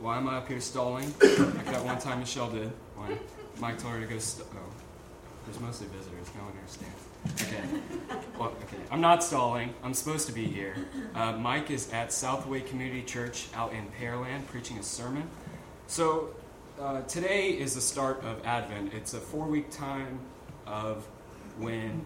why am I up here stalling? like that one time Michelle did when Mike told her to go. St- oh, there's mostly visitors. No one understands. Okay. Well, okay. I'm not stalling. I'm supposed to be here. Uh, Mike is at Southway Community Church out in Pearland preaching a sermon. So uh, today is the start of Advent. It's a four-week time of when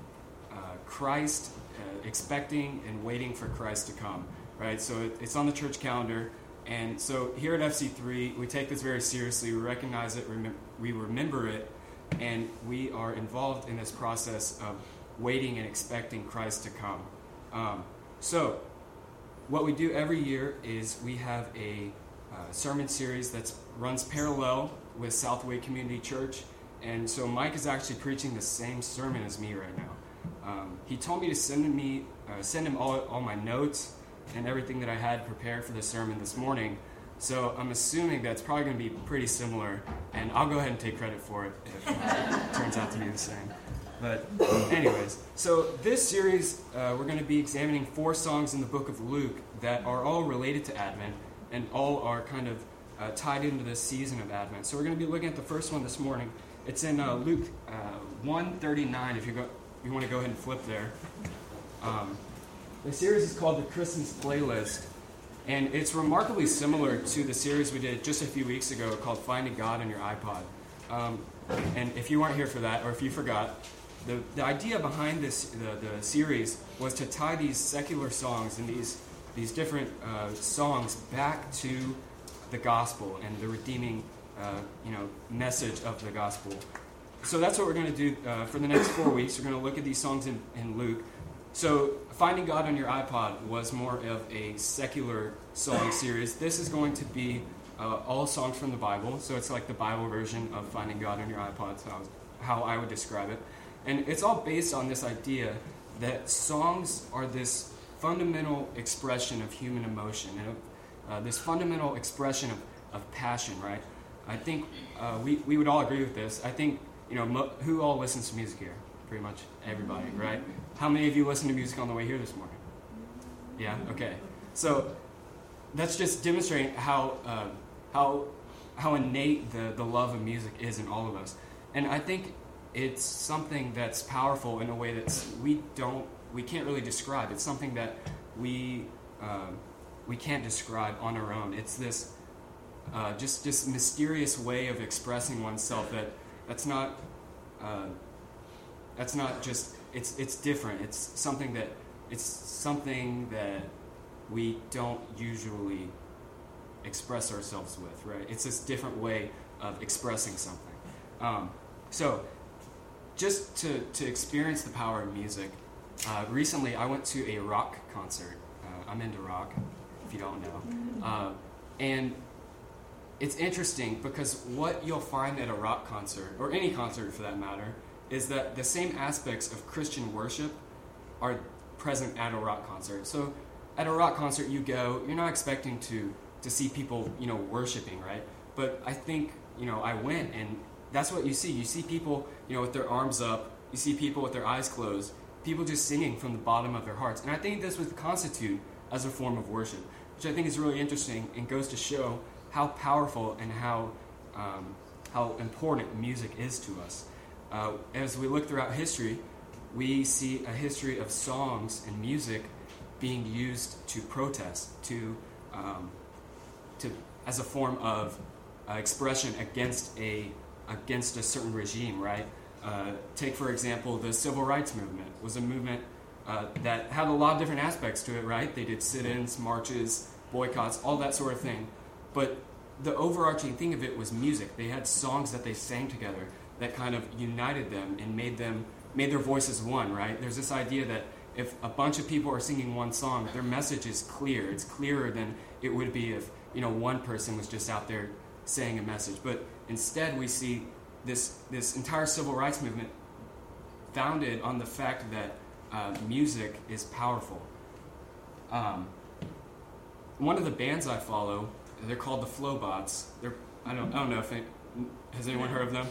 uh, Christ, uh, expecting and waiting for Christ to come. Right. So it, it's on the church calendar. And so here at FC3, we take this very seriously. We recognize it, rem- we remember it, and we are involved in this process of waiting and expecting Christ to come. Um, so, what we do every year is we have a uh, sermon series that runs parallel with Southway Community Church. And so Mike is actually preaching the same sermon as me right now. Um, he told me to send me uh, send him all, all my notes and everything that I had prepared for the sermon this morning. So I'm assuming that's probably going to be pretty similar, and I'll go ahead and take credit for it if it turns out to be the same. But, anyways, so this series, uh, we're going to be examining four songs in the book of Luke that are all related to Advent and all are kind of uh, tied into this season of Advent. So we're going to be looking at the first one this morning. It's in uh, Luke uh, 139, if you, go, you want to go ahead and flip there. Um, the series is called the Christmas Playlist, and it's remarkably similar to the series we did just a few weeks ago called Finding God on Your iPod. Um, and if you weren't here for that, or if you forgot, the, the idea behind this the, the series was to tie these secular songs and these these different uh, songs back to the gospel and the redeeming uh, you know message of the gospel. So that's what we're going to do uh, for the next four weeks. We're going to look at these songs in, in Luke. So, Finding God on Your iPod was more of a secular song series. This is going to be uh, all songs from the Bible. So, it's like the Bible version of Finding God on Your iPod, so how I would describe it. And it's all based on this idea that songs are this fundamental expression of human emotion and uh, this fundamental expression of, of passion, right? I think uh, we, we would all agree with this. I think, you know, mo- who all listens to music here? Pretty much everybody, right? How many of you listened to music on the way here this morning? Yeah. Okay. So that's just demonstrating how uh, how how innate the the love of music is in all of us, and I think it's something that's powerful in a way that we don't we can't really describe. It's something that we uh, we can't describe on our own. It's this uh, just just mysterious way of expressing oneself that that's not uh, that's not just it's it's different. It's something that it's something that we don't usually express ourselves with, right? It's this different way of expressing something. Um, so, just to, to experience the power of music, uh, recently I went to a rock concert. Uh, I'm into rock, if you don't know. Uh, and it's interesting because what you'll find at a rock concert, or any concert for that matter, is that the same aspects of Christian worship are present at a rock concert. So at a rock concert you go, you're not expecting to to see people, you know, worshiping, right? But I think, you know, I went and that's what you see. You see people, you know, with their arms up, you see people with their eyes closed, people just singing from the bottom of their hearts. And I think this would constitute as a form of worship, which I think is really interesting and goes to show how powerful and how um, how important music is to us. Uh, as we look throughout history, we see a history of songs and music being used to protest, to, um, to as a form of uh, expression against a against a certain regime. Right? Uh, take for example the civil rights movement was a movement uh, that had a lot of different aspects to it. Right? They did sit-ins, marches, boycotts, all that sort of thing. But the overarching thing of it was music. They had songs that they sang together that kind of united them and made them made their voices one, right? There's this idea that if a bunch of people are singing one song, their message is clear. It's clearer than it would be if, you know, one person was just out there saying a message. But instead we see this this entire civil rights movement founded on the fact that uh, music is powerful. Um, one of the bands I follow, they're called the Flobots. They're I don't I don't know if it, has anyone heard of them?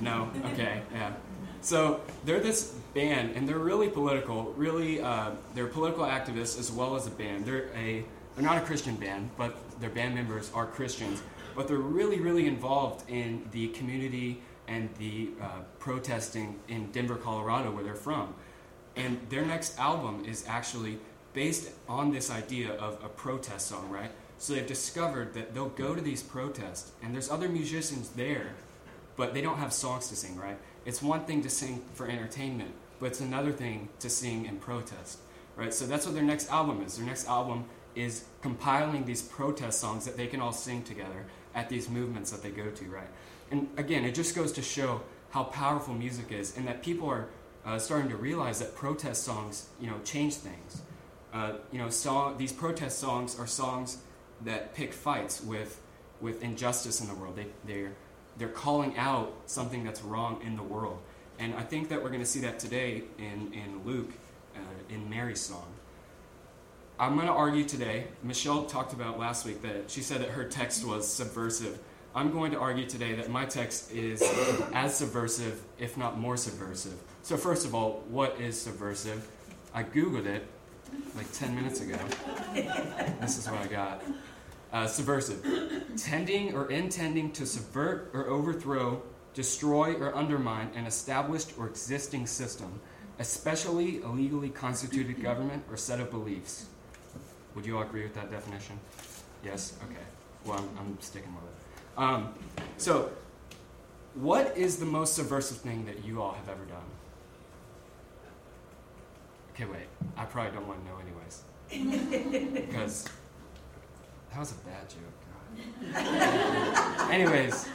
No? Okay, yeah. So they're this band, and they're really political. Really, uh, they're political activists as well as a band. They're a they're not a Christian band, but their band members are Christians, but they're really, really involved in the community and the uh, protesting in Denver, Colorado, where they're from. And their next album is actually based on this idea of a protest song, right? So they've discovered that they'll go to these protests, and there's other musicians there, but they don't have songs to sing, right? It's one thing to sing for entertainment, but it's another thing to sing in protest, right? So that's what their next album is. Their next album is compiling these protest songs that they can all sing together at these movements that they go to, right? And again, it just goes to show how powerful music is, and that people are uh, starting to realize that protest songs, you know, change things. Uh, you know, song, these protest songs are songs that pick fights with with injustice in the world. They they're they're calling out something that's wrong in the world, and I think that we're going to see that today in in Luke, uh, in Mary's song. I'm going to argue today. Michelle talked about last week that she said that her text was subversive. I'm going to argue today that my text is as subversive, if not more subversive. So, first of all, what is subversive? I Googled it like 10 minutes ago. this is what I got. Uh, subversive. Tending or intending to subvert or overthrow, destroy or undermine an established or existing system, especially a legally constituted government or set of beliefs. Would you all agree with that definition? Yes? Okay. Well, I'm, I'm sticking with it. Um, so, what is the most subversive thing that you all have ever done? Okay, wait. I probably don't want to know, anyways. because that was a bad joke. anyways,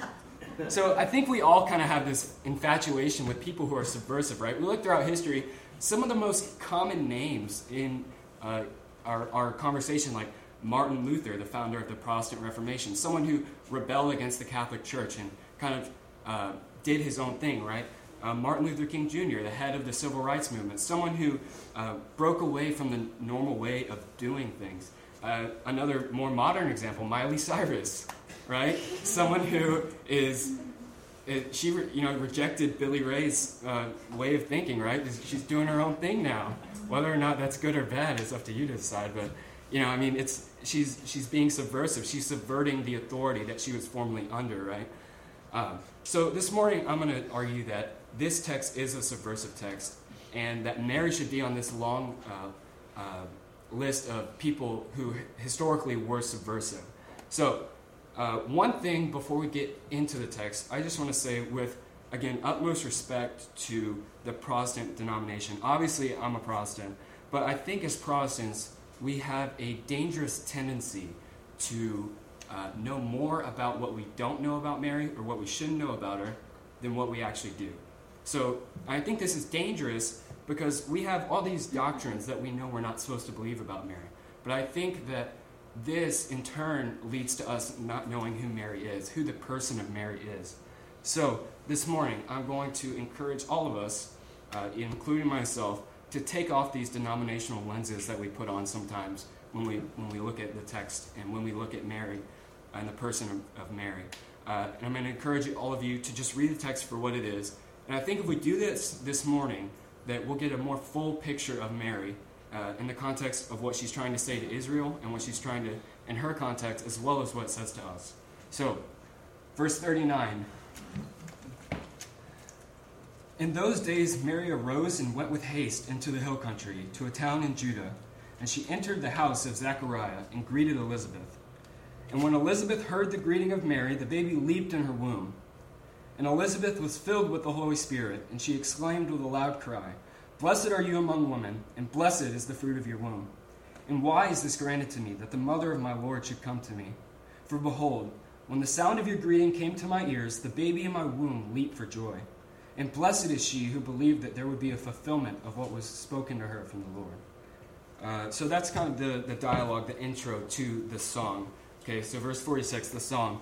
so I think we all kind of have this infatuation with people who are subversive, right? We look throughout history, some of the most common names in uh, our, our conversation, like Martin Luther, the founder of the Protestant Reformation, someone who rebelled against the Catholic Church and kind of uh, did his own thing, right? Uh, Martin Luther King Jr., the head of the civil rights movement, someone who uh, broke away from the normal way of doing things. Uh, another more modern example, Miley Cyrus, right? Someone who is, it, she you know rejected Billy Ray's uh, way of thinking, right? She's doing her own thing now. Whether or not that's good or bad is up to you to decide. But you know, I mean, it's she's she's being subversive. She's subverting the authority that she was formerly under, right? Um, so this morning, I'm going to argue that this text is a subversive text, and that Mary should be on this long uh, uh, list of people who historically were subversive. So, uh, one thing before we get into the text, I just want to say, with again utmost respect to the Protestant denomination. Obviously, I'm a Protestant, but I think as Protestants we have a dangerous tendency to uh, know more about what we don't know about Mary or what we shouldn't know about her than what we actually do. So I think this is dangerous because we have all these doctrines that we know we're not supposed to believe about Mary. But I think that this, in turn, leads to us not knowing who Mary is, who the person of Mary is. So this morning, I'm going to encourage all of us, uh, including myself, to take off these denominational lenses that we put on sometimes when we when we look at the text and when we look at Mary and the person of, of Mary. Uh, and I'm going to encourage all of you to just read the text for what it is. And I think if we do this this morning, that we'll get a more full picture of Mary uh, in the context of what she's trying to say to Israel and what she's trying to, in her context, as well as what it says to us. So, verse 39 in those days, Mary arose and went with haste into the hill country to a town in Judah, and she entered the house of Zechariah and greeted Elizabeth. And when Elizabeth heard the greeting of Mary, the baby leaped in her womb. And Elizabeth was filled with the Holy Spirit, and she exclaimed with a loud cry, Blessed are you among women, and blessed is the fruit of your womb. And why is this granted to me, that the mother of my Lord should come to me? For behold, when the sound of your greeting came to my ears, the baby in my womb leaped for joy. And blessed is she who believed that there would be a fulfillment of what was spoken to her from the Lord. Uh, so that's kind of the, the dialogue, the intro to the song. Okay, so verse 46, the song.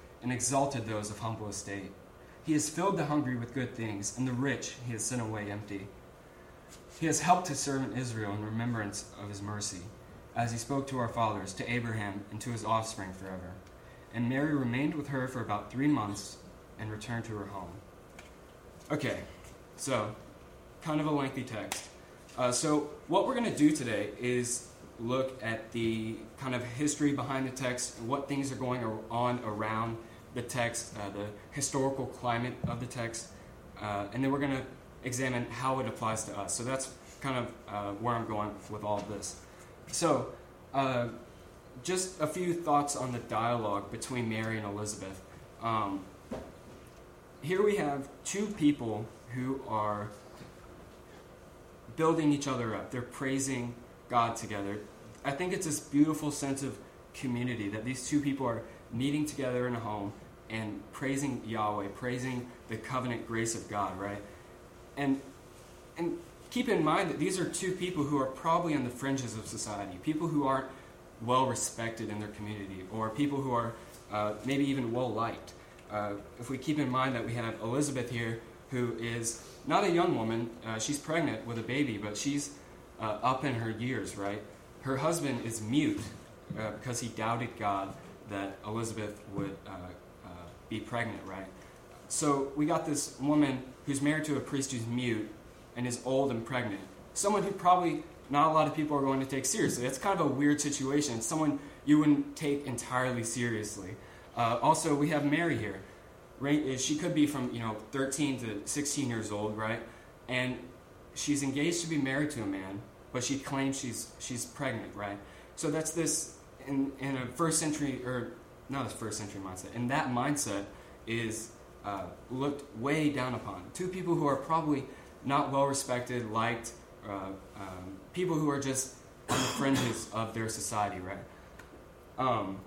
and exalted those of humble estate. He has filled the hungry with good things, and the rich he has sent away empty. He has helped his servant Israel in remembrance of his mercy, as he spoke to our fathers, to Abraham, and to his offspring forever. And Mary remained with her for about three months and returned to her home. Okay, so kind of a lengthy text. Uh, so, what we're going to do today is look at the kind of history behind the text, and what things are going on around the text, uh, the historical climate of the text, uh, and then we're going to examine how it applies to us. So that's kind of uh, where I'm going with all of this. So, uh, just a few thoughts on the dialogue between Mary and Elizabeth. Um, here we have two people who are building each other up. They're praising God together. I think it's this beautiful sense of community that these two people are meeting together in a home and praising Yahweh, praising the covenant grace of God, right? And and keep in mind that these are two people who are probably on the fringes of society, people who aren't well respected in their community, or people who are uh, maybe even well liked. Uh, if we keep in mind that we have Elizabeth here, who is not a young woman, uh, she's pregnant with a baby, but she's uh, up in her years, right? Her husband is mute uh, because he doubted God that Elizabeth would uh, uh, be pregnant, right? So we got this woman who's married to a priest who's mute and is old and pregnant. Someone who probably not a lot of people are going to take seriously. That's kind of a weird situation. Someone you wouldn't take entirely seriously. Uh, also, we have Mary here. Right? She could be from you know 13 to 16 years old, right? And she's engaged to be married to a man, but she claims she's she's pregnant, right? So that's this in in a first century or not a first century mindset. And that mindset is uh, looked way down upon. Two people who are probably not well respected, liked, uh, um, people who are just on the fringes of their society, right? Um,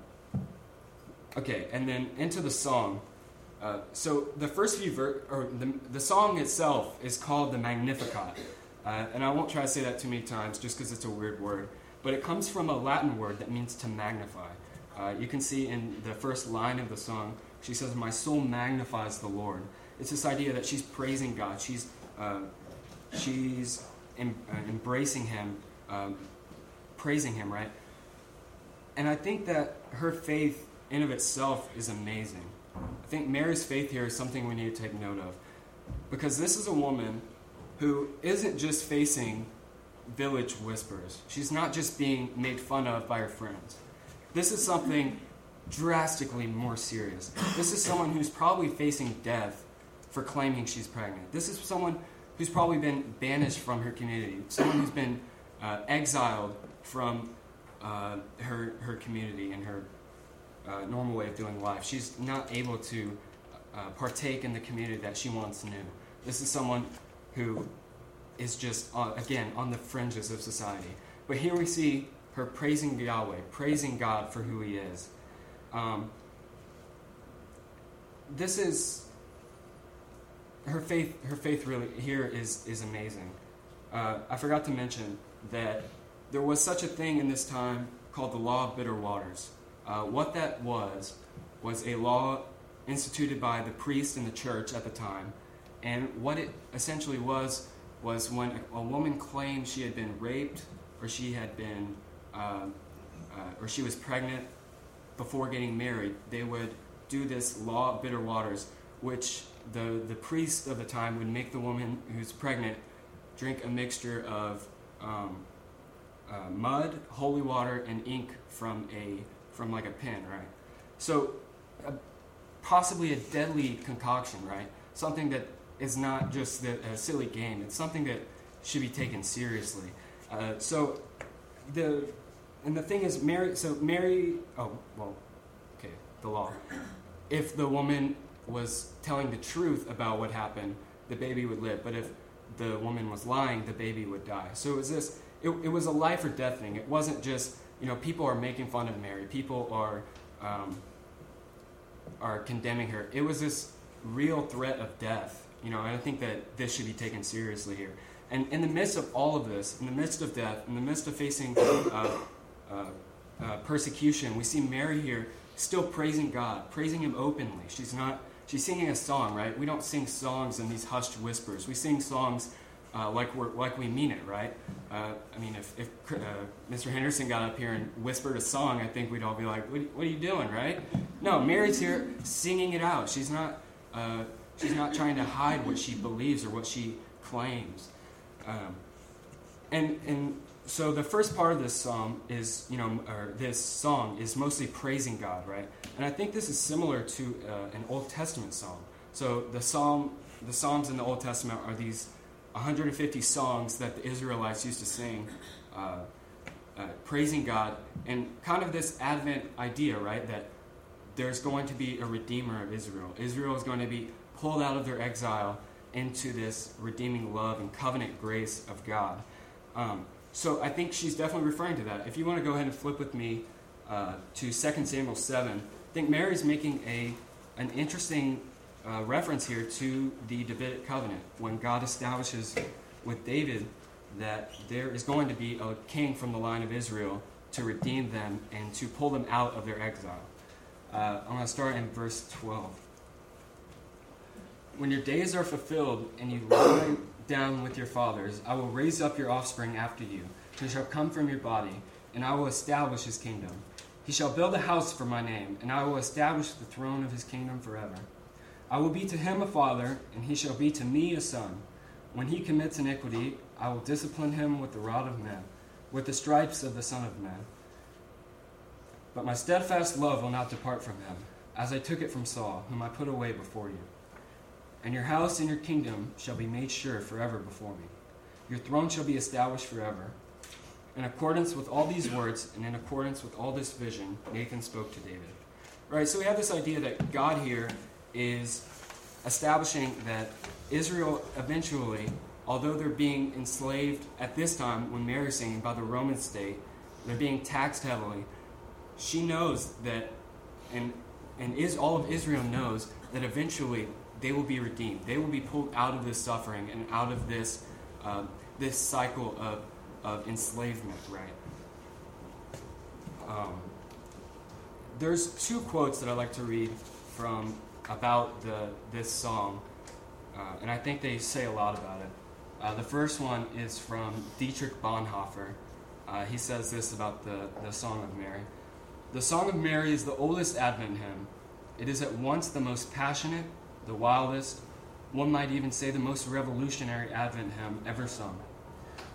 okay, and then into the song. Uh, so the first few ver- or the, the song itself is called the Magnificat. Uh, and I won't try to say that too many times just because it's a weird word. But it comes from a Latin word that means to magnify. Uh, you can see in the first line of the song, she says, My soul magnifies the Lord. It's this idea that she's praising God. She's, uh, she's em- uh, embracing Him, um, praising Him, right? And I think that her faith in of itself is amazing. I think Mary's faith here is something we need to take note of. Because this is a woman who isn't just facing village whispers. She's not just being made fun of by her friends. This is something drastically more serious. This is someone who's probably facing death for claiming she's pregnant. This is someone who's probably been banished from her community, someone who's been uh, exiled from uh, her, her community and her uh, normal way of doing life. She's not able to uh, partake in the community that she once knew. This is someone who is just, uh, again, on the fringes of society. But here we see her praising Yahweh, praising God for who He is. Um, this is her faith. Her faith really here is is amazing. Uh, I forgot to mention that there was such a thing in this time called the law of bitter waters. Uh, what that was was a law instituted by the priest in the church at the time, and what it essentially was was when a, woman claimed she had been raped or she had been uh, uh, or she was pregnant before getting married, they would do this law of bitter waters, which the, the priest of the time would make the woman who's pregnant drink a mixture of um, uh, mud, holy water, and ink from a from like a pen, right? So, uh, possibly a deadly concoction, right? Something that is not just a silly game. It's something that should be taken seriously. Uh, so, the and the thing is, Mary. So Mary. Oh well, okay. The law. If the woman was telling the truth about what happened, the baby would live. But if the woman was lying, the baby would die. So it was this. It, it was a life or death thing. It wasn't just you know people are making fun of Mary. People are um, are condemning her. It was this real threat of death. You know, I think that this should be taken seriously here. And in the midst of all of this, in the midst of death, in the midst of facing uh, uh, uh, persecution, we see Mary here still praising God, praising Him openly. She's not, she's singing a song, right? We don't sing songs in these hushed whispers. We sing songs uh, like, we're, like we mean it, right? Uh, I mean, if, if uh, Mr. Henderson got up here and whispered a song, I think we'd all be like, what, what are you doing, right? No, Mary's here singing it out. She's not, uh, she's not trying to hide what she believes or what she claims. Um, and, and so the first part of this psalm is, you know, or this song is mostly praising God, right? And I think this is similar to uh, an Old Testament song. So the psalm, the psalms in the Old Testament are these 150 songs that the Israelites used to sing, uh, uh, praising God, and kind of this Advent idea, right? That there's going to be a redeemer of Israel. Israel is going to be pulled out of their exile into this redeeming love and covenant grace of God. Um, so I think she's definitely referring to that. If you want to go ahead and flip with me uh, to 2 Samuel 7, I think Mary's making a, an interesting uh, reference here to the Davidic covenant when God establishes with David that there is going to be a king from the line of Israel to redeem them and to pull them out of their exile. Uh, I'm going to start in verse 12. When your days are fulfilled and you lie down with your fathers. I will raise up your offspring after you, who shall come from your body, and I will establish his kingdom. He shall build a house for my name, and I will establish the throne of his kingdom forever. I will be to him a father, and he shall be to me a son. When he commits iniquity, I will discipline him with the rod of men, with the stripes of the Son of Man. But my steadfast love will not depart from him, as I took it from Saul, whom I put away before you. And your house and your kingdom shall be made sure forever before me. Your throne shall be established forever. In accordance with all these words and in accordance with all this vision, Nathan spoke to David. Right, so we have this idea that God here is establishing that Israel eventually, although they're being enslaved at this time when Mary's singing by the Roman state, they're being taxed heavily. She knows that, and and is all of Israel knows that eventually they will be redeemed. They will be pulled out of this suffering and out of this, uh, this cycle of, of enslavement, right? Um, there's two quotes that I like to read from about the, this song, uh, and I think they say a lot about it. Uh, the first one is from Dietrich Bonhoeffer. Uh, he says this about the, the Song of Mary. The Song of Mary is the oldest Advent hymn. It is at once the most passionate, the wildest, one might even say the most revolutionary Advent hymn ever sung.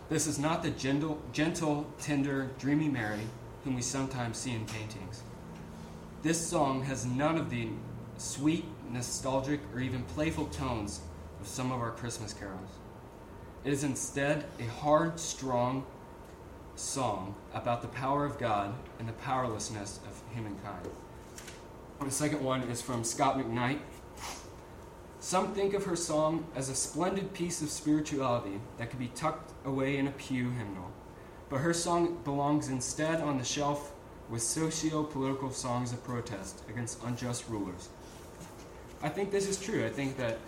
This is not the gentle, gentle, tender, dreamy Mary whom we sometimes see in paintings. This song has none of the sweet, nostalgic, or even playful tones of some of our Christmas carols. It is instead a hard, strong song about the power of God and the powerlessness of humankind. The second one is from Scot McKnight, some think of her song as a splendid piece of spirituality that could be tucked away in a pew hymnal. But her song belongs instead on the shelf with socio political songs of protest against unjust rulers. I think this is true. I think that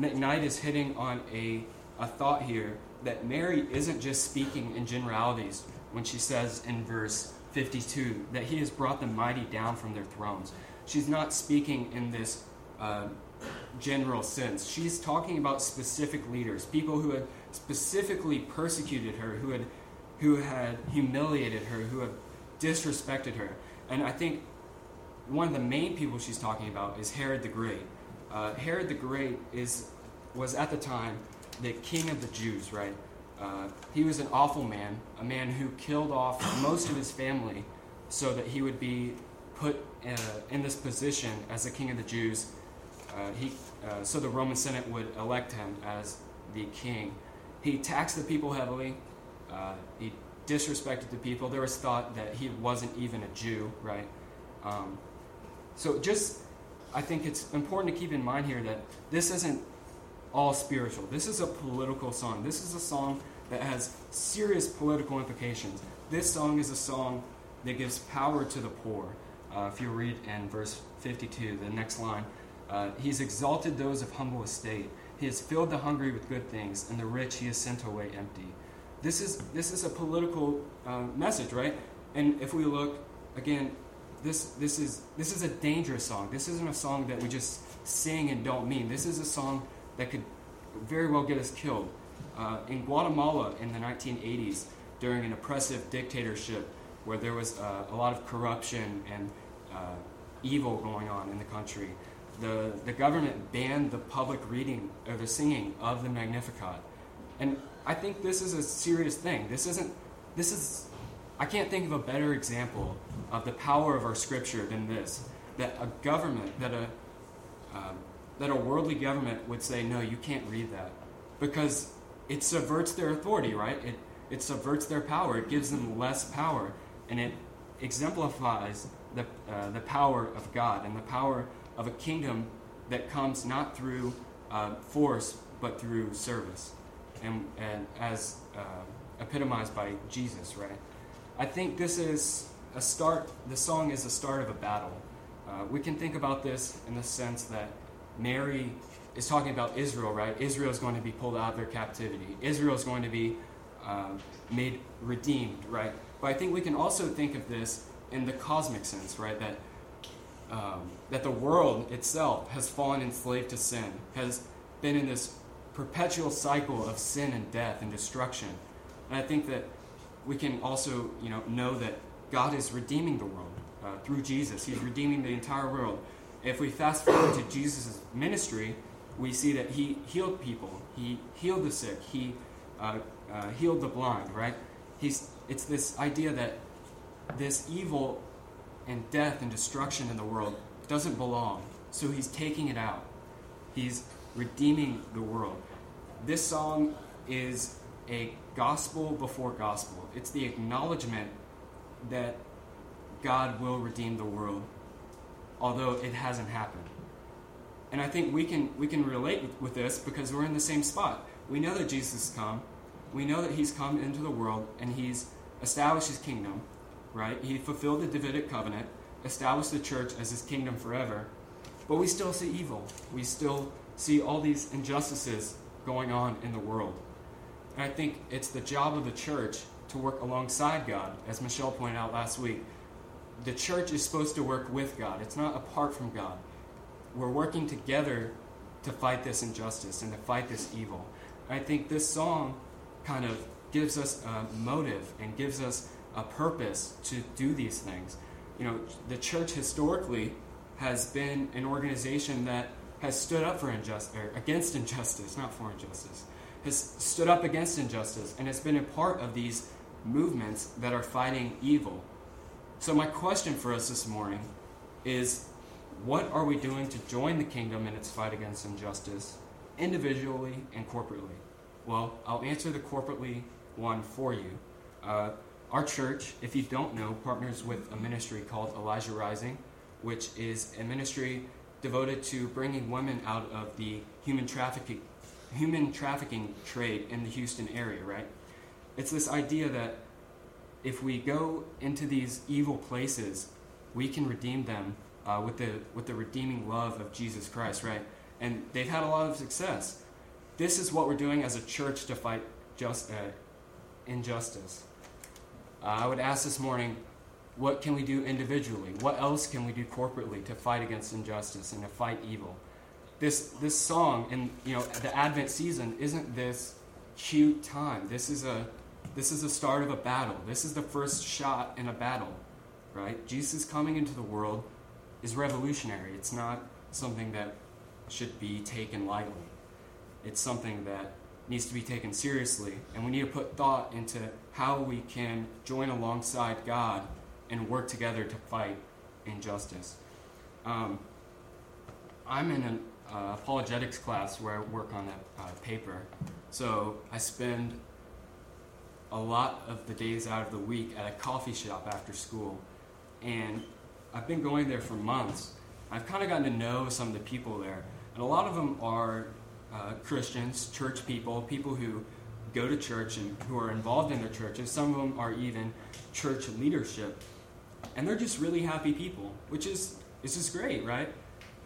McKnight is hitting on a, a thought here that Mary isn't just speaking in generalities when she says in verse 52 that he has brought the mighty down from their thrones. She's not speaking in this uh, general sense. She's talking about specific leaders, people who had specifically persecuted her, who had who had humiliated her, who had disrespected her. And I think one of the main people she's talking about is Herod the Great. Uh, Herod the Great is was at the time the king of the Jews, right? Uh, he was an awful man, a man who killed off most of his family so that he would be put uh, in this position as the king of the Jews he, uh, so the Roman Senate would elect him as the king. He taxed the people heavily. Uh, he disrespected the people. There was thought that he wasn't even a Jew, right? Um, so just, I think it's important to keep in mind here that this isn't all spiritual. This is a political song. This is a song that has serious political implications. This song is a song that gives power to the poor. Uh, if you read in verse 52, the next line, uh, he's exalted those of humble estate. He has filled the hungry with good things, and the rich he has sent away empty. This is, this is a political uh, message, right? And if we look again, this this is this is a dangerous song. This isn't a song that we just sing and don't mean. This is a song that could very well get us killed. Uh, in Guatemala in the 1980s, during an oppressive dictatorship where there was uh, a lot of corruption and uh, evil going on in the country, the, the government banned the public reading or the singing of the Magnificat. And I think this is a serious thing. This isn't, this is, I can't think of a better example of the power of our scripture than this. That a government, that a, um, that a worldly government would say, no, you can't read that. Because it subverts their authority, right? It, it subverts their power. It gives them less power. And it exemplifies the, uh, the power of God and the power of a kingdom that comes not through uh, force, but through service. And, and as uh, epitomized by Jesus, right? I think this is a start, the song is the start of a battle. Uh, we can think about this in the sense that Mary is talking about Israel, right? Israel is going to be pulled out of their captivity. Israel is going to be uh, made redeemed, right? But I think we can also think of this in the cosmic sense, right? That um, that the world itself has fallen enslaved to sin, has been in this perpetual cycle of sin and death and destruction. And I think that we can also, you know, know that God is redeeming the world uh, through Jesus. He's redeeming the entire world. If we fast forward to Jesus' ministry, we see that he healed people. He healed the sick. He uh, uh, healed the blind. Right? He's. It's this idea that this evil and death and destruction in the world doesn't belong. So he's taking it out. He's redeeming the world. This song is a gospel before gospel. It's the acknowledgement that God will redeem the world, although it hasn't happened. And I think we can we can relate with this because we're in the same spot. We know that Jesus has come. We know that he's come into the world and he's established his kingdom, right? He fulfilled the Davidic covenant, established the church as his kingdom forever. But we still see evil. We still see all these injustices going on in the world. And I think it's the job of the church to work alongside God, as Michelle pointed out last week. The church is supposed to work with God, it's not apart from God. We're working together to fight this injustice and to fight this evil. I think this song kind of gives us a motive and gives us a purpose to do these things. You know, the church historically has been an organization that has stood up for injustice, against injustice, not for injustice, has stood up against injustice, and has been a part of these movements that are fighting evil. So, my question for us this morning is what are we doing to join the kingdom in its fight against injustice, individually and corporately? Well, I'll answer the corporately one for you. Uh, our church, if you don't know, partners with a ministry called Elijah Rising, which is a ministry devoted to bringing women out of the human trafficking human trafficking trade in the Houston area, right? It's this idea that if we go into these evil places, we can redeem them uh, with the with the redeeming love of Jesus Christ, right? And they've had a lot of success. This is what we're doing as a church to fight just uh, injustice. Uh, I would ask this morning, what can we do individually? What else can we do corporately to fight against injustice and to fight evil? This this song and you know the Advent season isn't this cute time. This is a this is the start of a battle. This is the first shot in a battle, right? Jesus coming into the world is revolutionary. It's not something that should be taken lightly. It's something that needs to be taken seriously, and we need to put thought into how we can join alongside God and work together to fight injustice. Um, I'm in an uh, apologetics class where I work on a uh, paper, so I spend a lot of the days out of the week at a coffee shop after school, and I've been going there for months. I've kind of gotten to know some of the people there, and a lot of them are uh, Christians, church people, people who go to church and who are involved in their churches. Some of them are even church leadership, and they're just really happy people, which is is just great, right?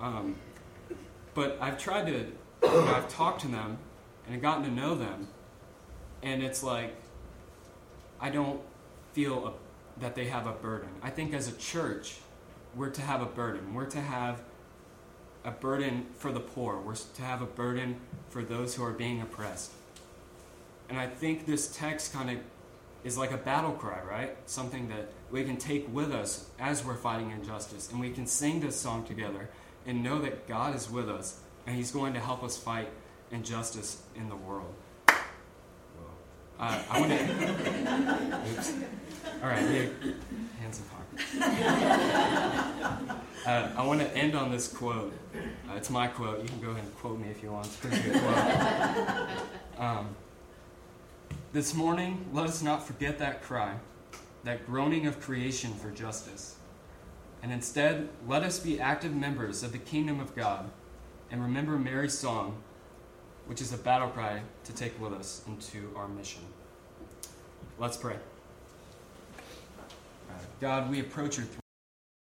Um, but I've tried to, you know, I've talked to them and I've gotten to know them, and it's like I don't feel a, that they have a burden. I think as a church, we're to have a burden. We're to have a burden for the poor. We're to have a burden for those who are being oppressed. And I think this text kind of is like a battle cry, right? Something that we can take with us as we're fighting injustice. And we can sing this song together and know that God is with us and He's going to help us fight injustice in the world. Uh, I want to. Oops. All right, yeah, hands in pockets. Uh, I want to end on this quote. Uh, it's my quote. You can go ahead and quote me if you want. It's a pretty good quote. Um, this morning, let us not forget that cry, that groaning of creation for justice. And instead, let us be active members of the kingdom of God and remember Mary's song, which is a battle cry to take with us into our mission. Let's pray. God, we approach your